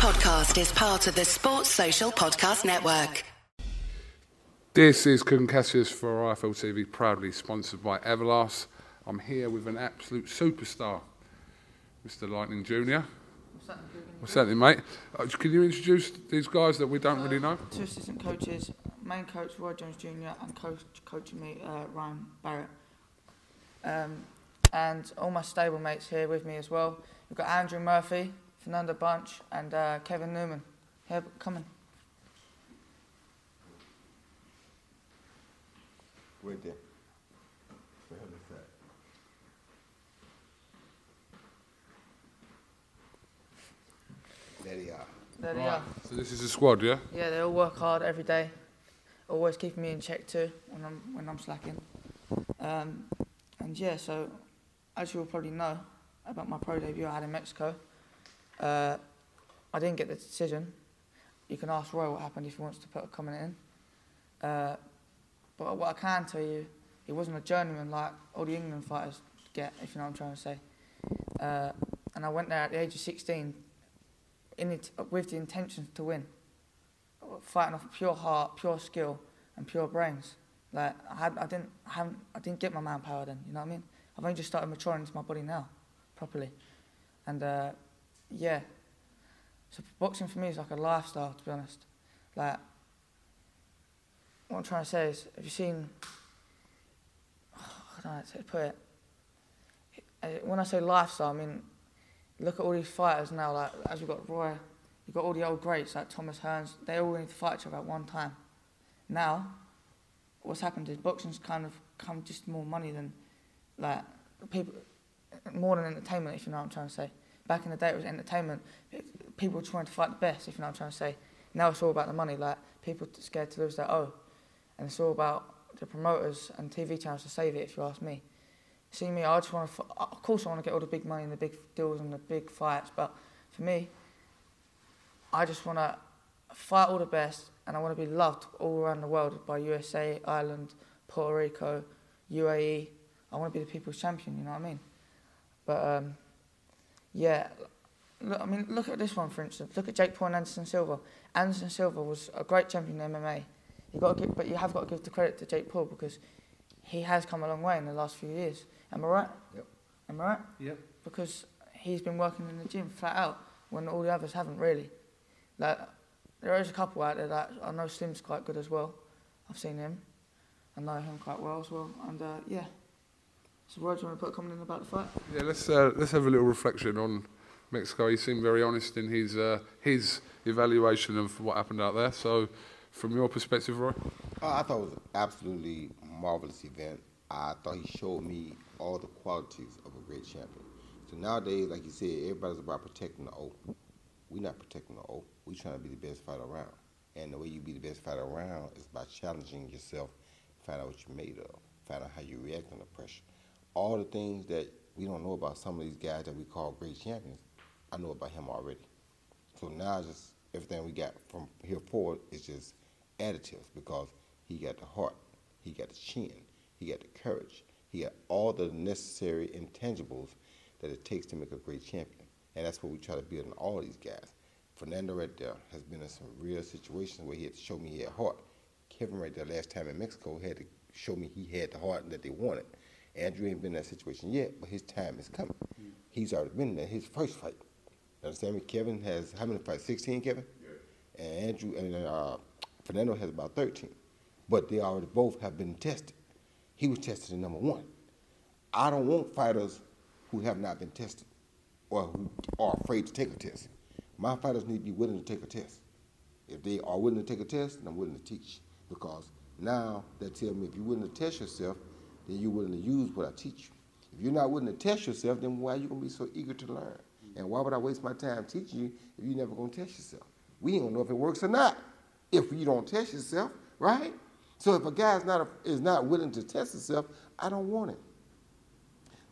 podcast is part of the Sports Social Podcast Network. This is Kugan Cassius for IFL TV, proudly sponsored by Everlast. I'm here with an absolute superstar, Mr. Lightning Jr. What's happening, mate? Uh, can you introduce these guys that we don't really know? Two assistant coaches, main coach Roy Jones Jr. and coach coaching me uh, Ryan Barrett. Um, and all my stable mates here with me as well. We've got Andrew Murphy, Fernando Bunch, and uh, Kevin Newman. Here, coming. Right there. There they are. There they are. So this is a squad, yeah? Yeah, they all work hard every day. Always keeping me in check too when I'm when I'm slacking. Um, and yeah, so as you'll probably know about my pro debut I had in Mexico, uh, I didn't get the decision. You can ask Roy what happened if he wants to put a comment in. Uh, but what I can tell you, he wasn't a journeyman like all the England fighters get, if you know what I'm trying to say. Uh, and I went there at the age of 16 in it, with the intention to win, fighting off pure heart, pure skill, and pure brains. Like I had, I didn't, I haven't, I didn't get my manpower then. You know what I mean? I've only just started maturing into my body now, properly, and uh, yeah. So boxing for me is like a lifestyle, to be honest. Like what I'm trying to say is, have you seen? I don't know how to put it. Uh, When I say lifestyle, I mean look at all these fighters now. Like as we've got Roy, you've got all the old greats like Thomas Hearns. They all need to fight each other at one time. Now, what's happened is boxing's kind of come just more money than like people, more than entertainment. If you know what I'm trying to say. Back in the day, it was entertainment. People were trying to fight the best. If you know what I'm trying to say. Now it's all about the money. Like people are scared to lose their O, and it's all about the promoters and TV channels to save it. If you ask me. See me, I just want to. Of course, I want to get all the big money and the big deals and the big fights. But for me, I just want to fight all the best, and I want to be loved all around the world by USA, Ireland, Puerto Rico, UAE. I want to be the people's champion. You know what I mean? But um, yeah, look, I mean, look at this one for instance. Look at Jake Paul and Anderson Silva. Anderson Silva was a great champion in MMA. You got to give, but you have got to give the credit to Jake Paul because he has come a long way in the last few years. Am I right? Yep. Am I right? Yep. Because he's been working in the gym flat out when all the others haven't really. Like there is a couple out there that I know Slim's quite good as well. I've seen him. I know him quite well as well. And uh, yeah. So you want to put a comment in about the fight? Yeah, let's uh, let's have a little reflection on Mexico. He seemed very honest in his uh, his evaluation of what happened out there. So, from your perspective, Roy, Uh, I thought it was an absolutely marvelous event. I thought he showed me all the qualities of a great champion. So nowadays, like you said, everybody's about protecting the O. We're not protecting the O. We're trying to be the best fighter around. And the way you be the best fighter around is by challenging yourself, find out what you're made of, find out how you react under pressure. All the things that we don't know about some of these guys that we call great champions, I know about him already. So now just everything we got from here forward is just additives because he got the heart, he got the chin, he got the courage, he got all the necessary intangibles that it takes to make a great champion. And that's what we try to build in all these guys. Fernando right there has been in some real situations where he had to show me he had heart. Kevin right there last time in Mexico had to show me he had the heart that they wanted. Andrew ain't been in that situation yet, but his time is coming. He's already been there. His first fight. You understand me? Kevin has how many fights? Sixteen, Kevin. Yeah. And Andrew and uh, Fernando has about thirteen, but they already both have been tested. He was tested in number one. I don't want fighters who have not been tested or who are afraid to take a test. My fighters need to be willing to take a test. If they are willing to take a test, then I'm willing to teach. Because now that tells me if you're willing to test yourself, then you're willing to use what I teach you. If you're not willing to test yourself, then why are you gonna be so eager to learn? And why would I waste my time teaching you if you're never gonna test yourself? We gonna know if it works or not if you don't test yourself, right? So if a guy's not a, is not willing to test himself, I don't want him.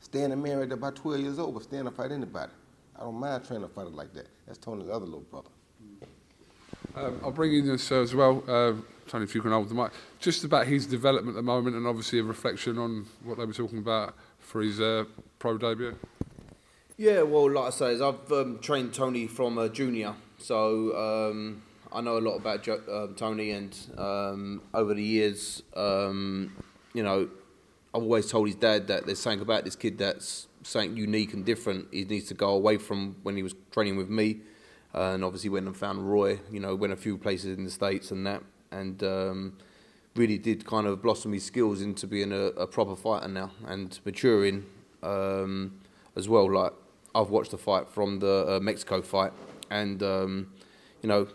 Standing married about 12 years old, but stand to fight anybody. I don't mind trying to fight fighter like that. That's Tony's other little brother. Um, I'll bring in this uh, as well. Uh, Tony, if you can hold the mic, just about his development at the moment, and obviously a reflection on what they were talking about for his uh, pro debut. Yeah, well, like I say, I've um, trained Tony from a junior, so um, I know a lot about jo- um, Tony, and um, over the years, um, you know, I've always told his dad that there's something about this kid that's something unique and different. He needs to go away from when he was training with me, uh, and obviously went and found Roy. You know, went a few places in the states and that, and um, really did kind of blossom his skills into being a, a proper fighter now and maturing um, as well. Like I've watched the fight from the uh, Mexico fight, and um, you know,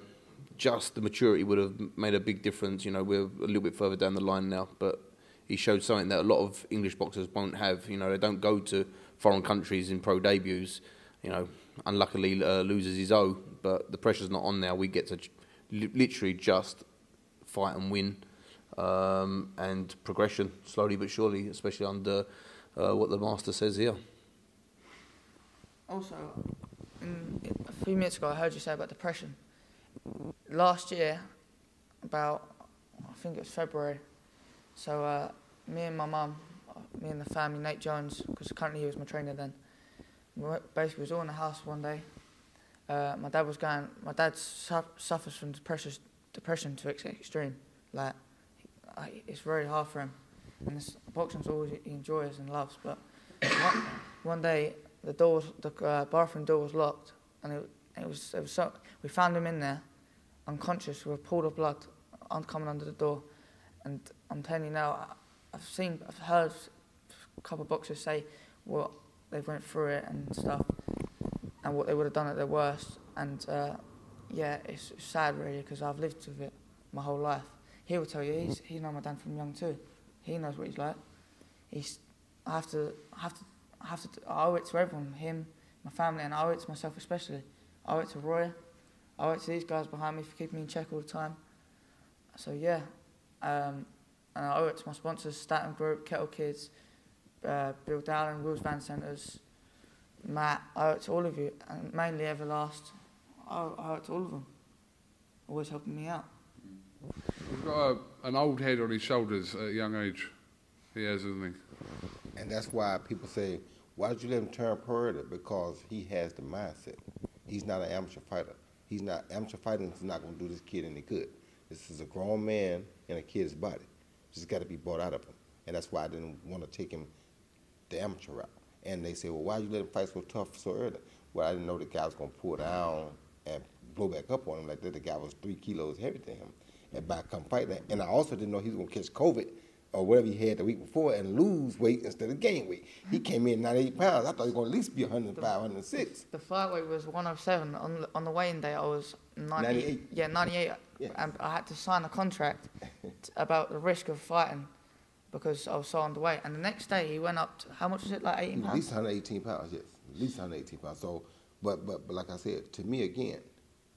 just the maturity would have made a big difference. You know, we're a little bit further down the line now, but he showed something that a lot of English boxers won't have. You know, they don't go to foreign countries in pro debuts. You know, unluckily uh, loses his O, but the pressure's not on now. We get to li- literally just fight and win, um, and progression slowly but surely, especially under uh, what the master says here. Also, a few minutes ago, I heard you say about depression. Last year, about I think it was February. So uh, me and my mum, uh, me and the family, Nate Jones, because currently he was my trainer then. We basically was all in the house one day. Uh, my dad was going. My dad su- suffers from depression, depression to ex- extreme. Like, it's very hard for him. And this, boxing's always he enjoys and loves. But one, one day, the door, was, the uh, bathroom door was locked, and it, it was, it was so. We found him in there, unconscious, with a pool of blood coming under the door. And I'm telling you now, I've seen, I've heard a couple of boxers say what they went through it and stuff, and what they would have done at their worst. And uh, yeah, it's, sad really because I've lived with it my whole life. He will tell you he's he's known my dad from young too. He knows what he's like. He's I have to I have to I have to I owe it to everyone, him, my family, and I owe it to myself especially. I owe it to Roy. I owe it to these guys behind me for keeping me in check all the time. So yeah, um, and I owe it to my sponsors, Staten Group, Kettle Kids, uh, Bill Dowling, Wills Van Centres, Matt. I owe it to all of you, and mainly Everlast. I owe, I owe it to all of them. Always helping me out. He's got a, an old head on his shoulders at a young age. He has, hasn't he? And that's why people say, why did you let him turn pro? Because he has the mindset. He's not an amateur fighter. He's not amateur fighting is not going to do this kid any good. This is a grown man in a kid's body. Just got to be brought out of him. And that's why I didn't want to take him the amateur route. And they say, well, why you let him fight so tough so early? Well, I didn't know the guy was going to pull down and blow back up on him like that. The guy was three kilos heavier than him. And by come fight that, and I also didn't know he was going to catch COVID or whatever he had the week before and lose weight instead of gain weight. He came in 98 pounds. I thought he was going to at least be 105, 106. The fight weight was 107. On the, on the weighing day, I was 90, 98. Yeah, 98. Yeah. And I had to sign a contract about the risk of fighting because I was so underweight. And the next day, he went up. To, how much was it? Like 18 At pounds. least 118 pounds, yes. At least 118 pounds. So, but, but, but like I said, to me again,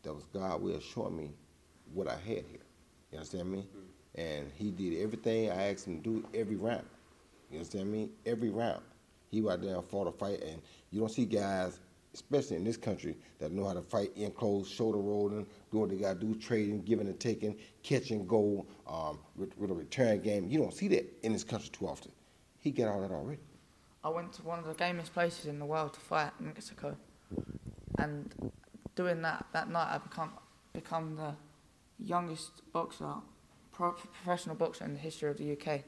that was God will showing me what I had here. You understand me? Mm-hmm. And he did everything I asked him to do every round. You understand me? Every round. He went out there and fought a fight, and you don't see guys, especially in this country, that know how to fight in close, shoulder rolling, do what they got to do, trading, giving and taking, catching goal um, with, with a return game. You don't see that in this country too often. He got all that already. I went to one of the gamest places in the world to fight in Mexico, and doing that that night, I become become the youngest boxer, pro, professional boxer in the history of the UK.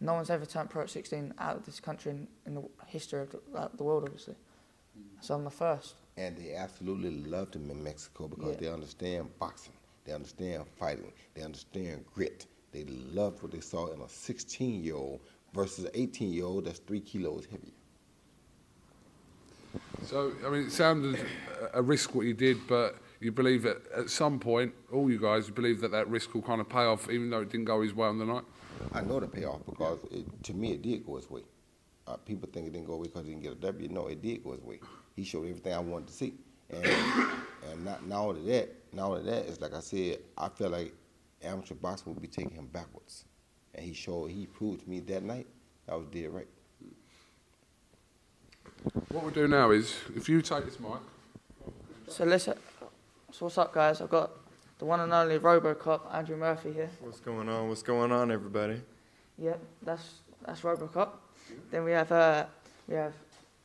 No one's ever turned pro at 16 out of this country in, in the history of the, uh, the world, obviously. So I'm the first. And they absolutely loved him in Mexico because Yeah. they understand boxing, they understand fighting, they understand grit. They loved what they saw in a 16 year old versus an 18 year old that's three kilos heavier. So, I mean, it sounded a- a risk what you did, but you believe that at some point, all you guys believe that that risk will kind of pay off, even though it didn't go his way on the night. I know the payoff because it, to me it did go his way. Uh, people think it didn't go away because he didn't get a W. No, it did go his way. He showed everything I wanted to see. And and not, not only that, not only that, it's like I said, I felt like amateur boxing would be taking him backwards. And he showed, he proved to me that night I was dead right. What we'll do now is, if you take this mic, So listen, so what's up, guys? I've got the one and only RoboCop, Andrew Murphy here. What's going on? What's going on, everybody? Yep, that's that's RoboCop. Then we have uh, we have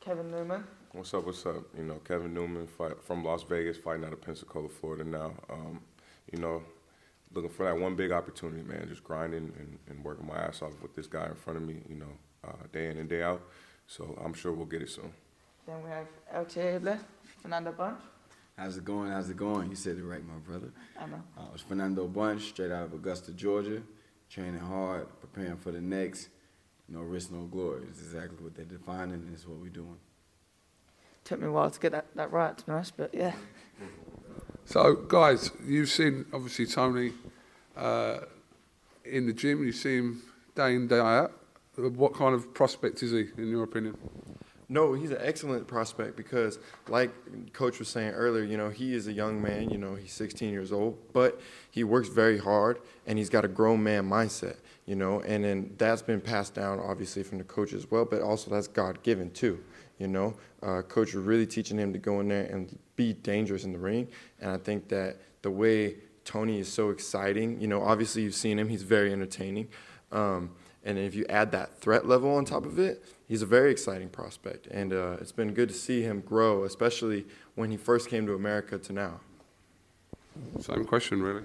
Kevin Newman. What's up? What's up? You know, Kevin Newman fight, from Las Vegas, fighting out of Pensacola, Florida now. Um, you know, looking for that one big opportunity, man. Just grinding and, and, working my ass off with this guy in front of me, you know, uh, day in and day out. So I'm sure we'll get it soon. Then we have LTA left, Fernando Bunch. How's it going? How's it going? You said it right, my brother. I know. Uh, it's Fernando Bunch, straight out of Augusta, Georgia, training hard, preparing for the next. No risk, no glory. It's exactly what they're defining, and it's what we're doing. Took me a while to get that, that right, to be honest, but yeah. So, guys, you've seen obviously Tony uh, in the gym. You see him day in day out. What kind of prospect is he, in your opinion? No, he's an excellent prospect because, like Coach was saying earlier, you know, he is a young man. You know, he's 16 years old, but he works very hard and he's got a grown man mindset. You know, and then that's been passed down obviously from the coach as well, but also that's God given too. You know, uh, coach was really teaching him to go in there and be dangerous in the ring, and I think that the way Tony is so exciting. You know, obviously you've seen him; he's very entertaining. Um, and if you add that threat level on top of it, he's a very exciting prospect. And uh, it's been good to see him grow, especially when he first came to America to now. Same question, really.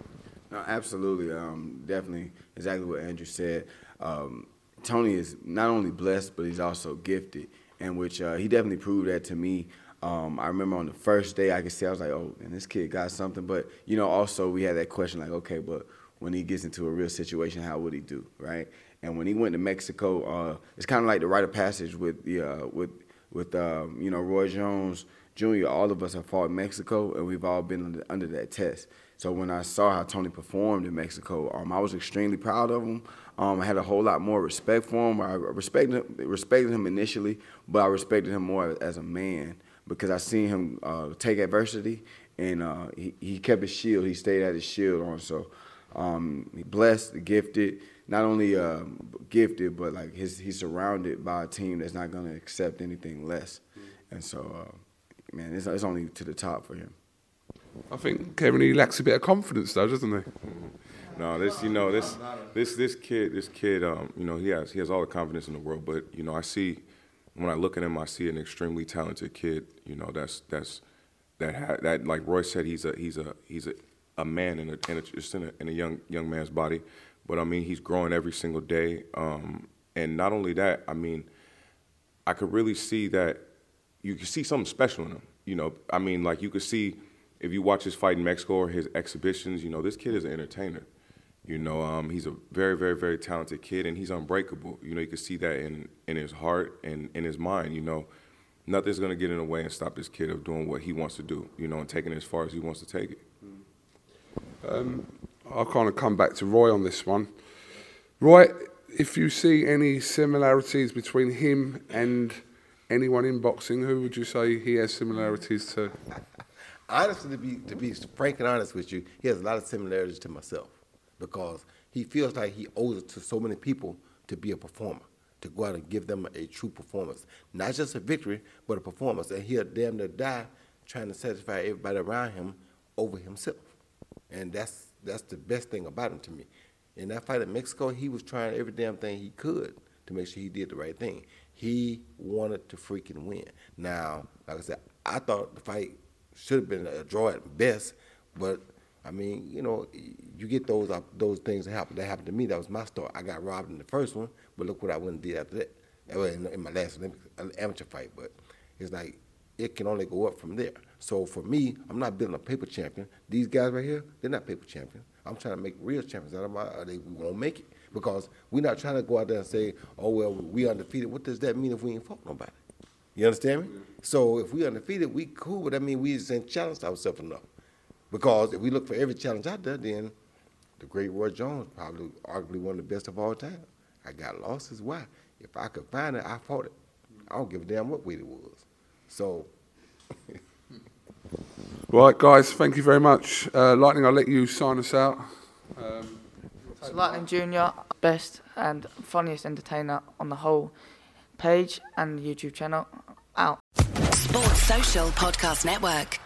No, absolutely. Um, definitely exactly what Andrew said. Um, Tony is not only blessed, but he's also gifted, and which uh, he definitely proved that to me. Um, I remember on the first day, I could see I was like, "Oh, and this kid got something." But you know, also we had that question like, "Okay, but when he gets into a real situation, how would he do?" Right? And when he went to Mexico, uh, it's kind of like the rite of passage with the uh, with with um, you know Roy Jones Jr. All of us have fought Mexico, and we've all been under, that test. So when I saw how Tony performed in Mexico, um, I was extremely proud of him. Um, I had a whole lot more respect for him. I respected respected him initially, but I respected him more as a man because I seen him uh, take adversity and uh, he, he kept his shield. He stayed at his shield on. So um, blessed, gifted not only uh, gifted, but like his, he's surrounded by a team that's not going to accept anything less. And so, uh, man, it's, it's only to the top for him. I think Kevin he lacks a bit of confidence though, doesn't he? No, this you know this this this kid this kid um, you know he has he has all the confidence in the world, but you know I see when I look at him I see an extremely talented kid. You know that's that's that ha- that like Roy said he's a he's a he's a, a man in a, in a just in a, in a young young man's body. But I mean, he's growing every single day. Um, and not only that, I mean, I could really see that you could see something special in him. You know, I mean, like you could see if you watch his fight in Mexico or his exhibitions, you know, this kid is an entertainer. You know, um, he's a very, very, very talented kid, and he's unbreakable. You know, you can see that in in his heart and in his mind. You know, nothing's gonna get in the way and stop this kid of doing what he wants to do. You know, and taking it as far as he wants to take it. Um, I'll kind of come back to Roy on this one. Roy, if you see any similarities between him and anyone in boxing, who would you say he has similarities to? Honestly, to be to be frank and honest with you, he has a lot of similarities to myself because he feels like he owes it to so many people to be a performer, to go out and give them a true performance, not just a victory, but a performance, and he'll damn near die trying to satisfy everybody around him over himself, and that's that's the best thing about him to me. In that fight in Mexico, he was trying every damn thing he could to make sure he did the right thing. He wanted to freaking win. Now, like I said, I thought the fight should have been a draw at best, but I mean, you know, you get those uh, those things that happen. That happened to me. That was my story. I got robbed in the first one, but look what I went and did after that. Well, in, in my last Olympic, amateur fight, but it's like it can only go up from there. So for me, I'm not building a paper champion. These guys right here, they're not paper champions. I'm trying to make real champions out of my. They won't make it because we're not trying to go out there and say, "Oh well, we undefeated." What does that mean if we ain't fought nobody? You understand me? So if we undefeated, we cool. But that mean we just ain't challenged ourselves enough. Because if we look for every challenge out there, then the great Roy Jones probably arguably one of the best of all time. I got losses. Why? If I could find it, I fought it. I don't give a damn what weight it was. So. right, guys, thank you very much. Uh, Lightning, I'll let you sign us out. Um, Lightning Junior, best and funniest entertainer on the whole page and YouTube channel. Out. Sports Social Podcast Network.